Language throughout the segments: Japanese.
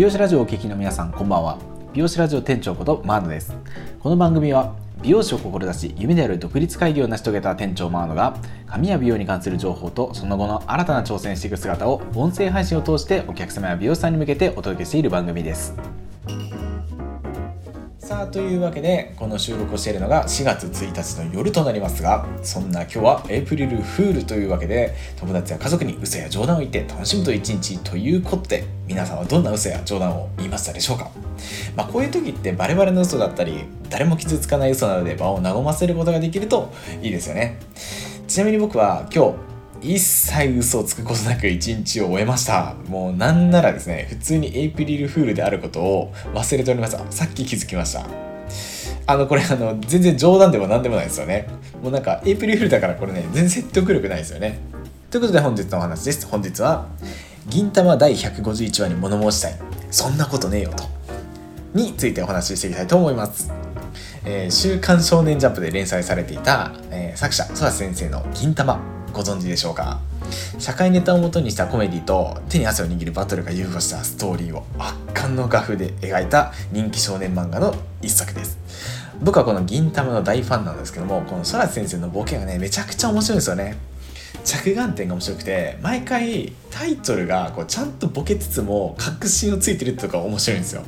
美容師ラジオをお聞きの皆さんこんばんは。美容師ラジオ店長ことマーノです。この番組は美容師を志し夢である独立会議を成し遂げた店長マーノが髪や美容に関する情報とその後の新たな挑戦していく姿を音声配信を通してお客様や美容師さんに向けてお届けしている番組です。さあというわけでこの収録をしているのが4月1日の夜となりますがそんな今日はエイプリルフールというわけで友達や家族に嘘や冗談を言って楽しむと一日ということで皆さんはどんな嘘や冗談を言いましたでしょうか？まあ、こういう時ってバレバレの嘘だったり誰も傷つかない嘘なので場を和ませることができるといいですよね。ちなみに僕は今日一切嘘をつくことなく一日を終えました。もうなんならですね普通にエイプリルフールであることを忘れておりましたさっき気づきました。あのこれあの全然冗談でも何でもないですよね。もうなんかエイプリルフールだからこれね全然説得力ないですよね。ということで本日のお話です。本日は銀玉第151話に物申したい。そんなことねえよと。についてお話ししていきたいと思います。えー、週刊少年ジャンプで連載されていた、えー、作者空先生の「銀玉」ご存知でしょうか？社会ネタをもとにしたコメディと手に汗を握るバトルが融合したストーリーを圧巻の画風で描いた人気少年漫画の一作です。僕はこの銀玉の大ファンなんですけどもこの空先生のボケがねめちゃくちゃ面白いんですよね。着眼点が面白くて毎回タイトルがこうちゃんとボケつつも確信をついてるってとこが面白いんですよ。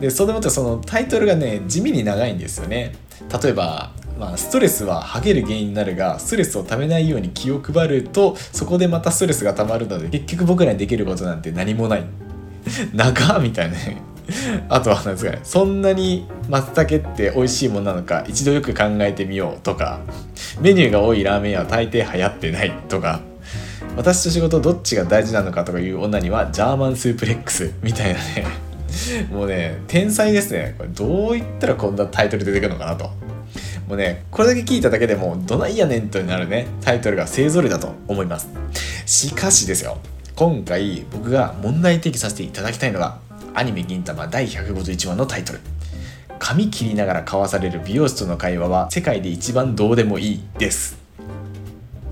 でそれもってそのタイトルがね地味に長いんですよね。例えばまあ、ストレスはハゲる原因になるがストレスをためないように気を配るとそこでまたストレスがたまるので結局僕らにできることなんて何もない。長みたいなね。あとは何ですかね。そんなに松茸って美味しいものなのか一度よく考えてみようとかメニューが多いラーメン屋は大抵流行ってないとか私と仕事どっちが大事なのかとかいう女にはジャーマンスープレックスみたいなね。もうね天才ですね。これどう言ったらこんなタイトル出てくるのかなと。もうねこれだけ聞いただけでもどないやねんとなるねタイトルが勢ぞろいだと思います。しかしですよ今回僕が問題提起させていただきたいのがアニメ銀魂第151話のタイトル。髪切りながら交わされる美容師との会話は世界で一番どうでもいいです。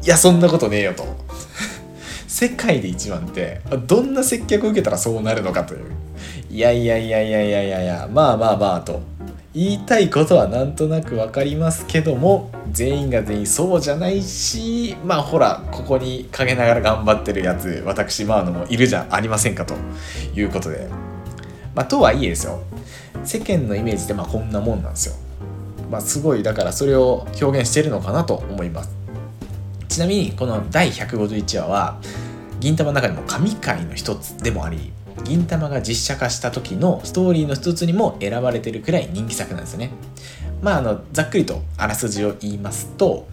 いやそんなことねえよと。世界で一番ってどんな接客を受けたらそうなるのかという。いやいやいやいやいやいやいやまあまあまあと。言いたいことはなんとなく分かりますけども全員が全員そうじゃないしまあほらここに陰ながら頑張ってるやつ私マーノもいるじゃありませんかということで。まあとはいえですよ世間のイメージってまあこんなもんなんですよ。まあすごいだからそれを表現してるのかなと思います。ちなみにこの第151話は銀魂の中でも神回の一つでもあり銀魂が実写化した時のストーリーの一つにも選ばれてるくらい人気作なんですよね。まあ、あのざっくりとあらすじを言いますと、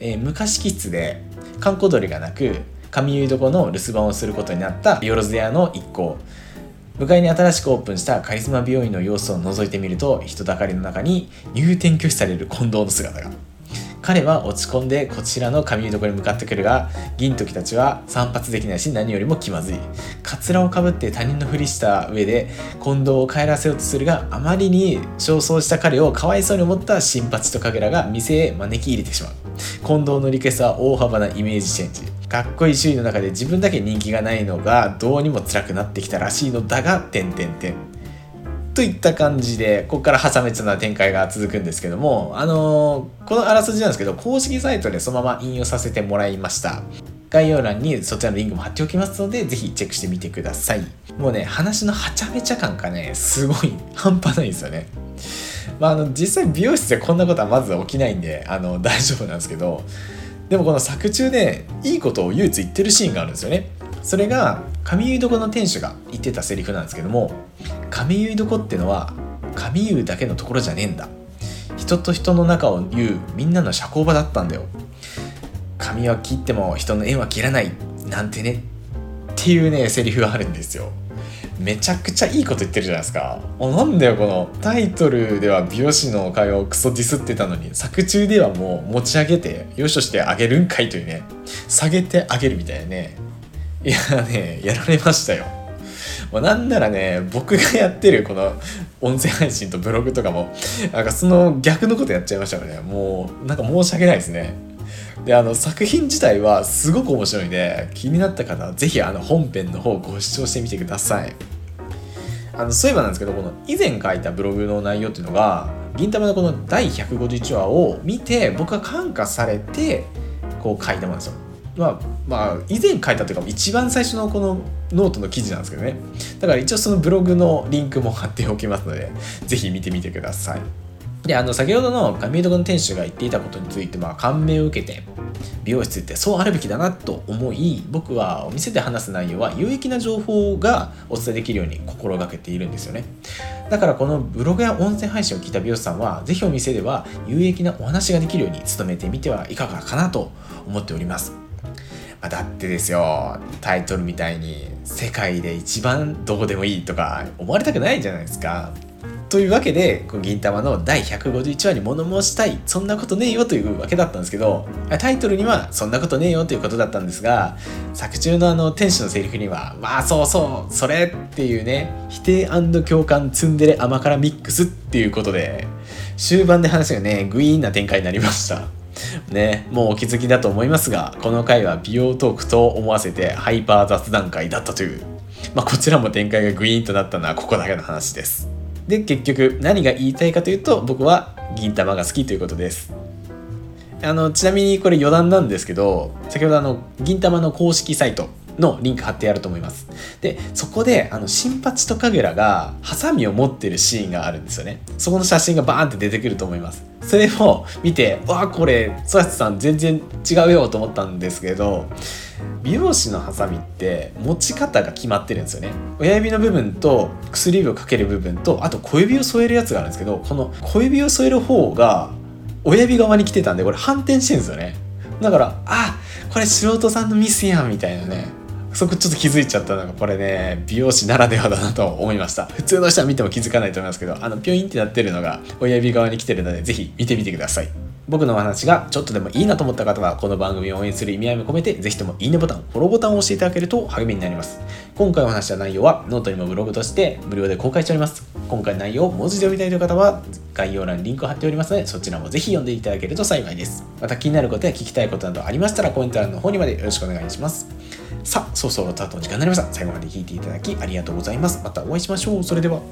えー、昔気質で観光鳥がなく髪結い床の留守番をすることになったよろず屋の一行向かいに新しくオープンしたカリスマ美容院の様子を覗いてみると人だかりの中に入店拒否される近藤の姿が彼は落ち込んでこちらの髪床に向かってくるが銀時たちは散髪できないし何よりも気まずい。カツラをかぶって他人のふりした上で近藤を帰らせようとするがあまりに焦燥した彼をかわいそうに思った新八と神楽が店へ招き入れてしまう。近藤のリクエストは大幅なイメージチェンジ。かっこいい周囲の中で自分だけ人気がないのがどうにも辛くなってきたらしいのだが点々点といった感じでここからはちゃめちゃな展開が続くんですけどもあのー、このあらすじなんですけど公式サイトでそのまま引用させてもらいました。概要欄にそちらのリンクも貼っておきますのでぜひチェックしてみてください。もうね話のはちゃめちゃ感がねすごい半端ないですよね。まあ、あの実際美容室でこんなことはまず起きないんであの大丈夫なんですけどでもこの作中でいいことを唯一言ってるシーンがあるんですよね。それが髪結い床の店主が言ってたセリフなんですけども髪結い床ってのは髪結うだけのところじゃねえんだ。人と人の中を言うみんなの社交場だったんだよ。髪は切っても人の縁は切らないなんてねっていうねセリフがあるんですよ。めちゃくちゃいいこと言ってるじゃないですか。おなんだよこのタイトルでは美容師の会話をクソディスってたのに作中ではもう持ち上げてよしとしてあげるんかいというね下げてあげるみたいなねいやねやられましたよ。まあ、なんならね僕がやってるこの音声配信とブログとかもなんかその逆のことやっちゃいましたからね。もうなんか申し訳ないですね。であの作品自体はすごく面白いんで気になった方は是非あの本編の方ご視聴してみてください。あのそういえばなんですけどこの以前書いたブログの内容っていうのが銀魂のこの第151話を見て僕が感化されてこう書いたものなんですよ。まあ、まあ以前書いたというか一番最初のこのノートの記事なんですけどね。だから一応そのブログのリンクも貼っておきますので是非見てみてください。であの先ほどの神戸の店主が言っていたことについてまあ感銘を受けて美容室ってそうあるべきだなと思い僕はお店で話す内容は有益な情報がお伝えできるように心がけているんですよね。だからこのブログや音声配信を聞いた美容師さんは是非お店では有益なお話ができるように努めてみてはいかがかなと思っております。まだってですよタイトルみたいに世界で一番どうでもいいとか思われたくないじゃないですか。というわけで銀魂の第151話に物申したいそんなことねえよというわけだったんですけどタイトルにはそんなことねえよということだったんですが作中のあの天使のセリフにはまあそうそうそれっていうね否定共感ツンデレ甘辛ミックスっていうことで終盤で話がねグイーンな展開になりました。ね、もうお気づきだと思いますがこの回は美容トークと思わせてハイパー雑談会だったという、まあ、こちらも展開がグイーンとなったのはここだけの話です。で結局何が言いたいかというと僕は銀玉が好きということです。あのちなみにこれ余談なんですけど先ほどあの銀玉の公式サイトのリンク貼ってあると思います。でそこであの新八と神楽がハサミを持ってるシーンがあるんですよね。そこの写真がバーンって出てくると思います。それを見てわあこれソヤスさん全然違うよと思ったんですけど美容師のハサミって持ち方が決まってるんですよね。親指の部分と薬指をかける部分とあと小指を添えるやつがあるんですけどこの小指を添える方が親指側に来てたんでこれ反転してるんですよね。だからあこれ素人さんのミスやんみたいなね。そこちょっと気づいちゃったのがこれね美容師ならではだなと思いました。普通の人は見ても気づかないと思いますけどあのピョインってなってるのが親指側に来てるので是非見てみてください。僕のお話がちょっとでもいいなと思った方はこの番組を応援する意味合いも込めてぜひともいいねボタンフォローボタンを押していただけると励みになります。今回お話した内容はノートにもブログとして無料で公開しております。今回の内容を文字で読みたいという方は概要欄にリンクを貼っておりますのでそちらもぜひ読んでいただけると幸いです。また気になることや聞きたいことなどありましたらコメント欄の方にまでよろしくお願いします。さあそろそろタートの時間になりました。最後まで聞いていただきありがとうございます。またお会いしましょう。それでは。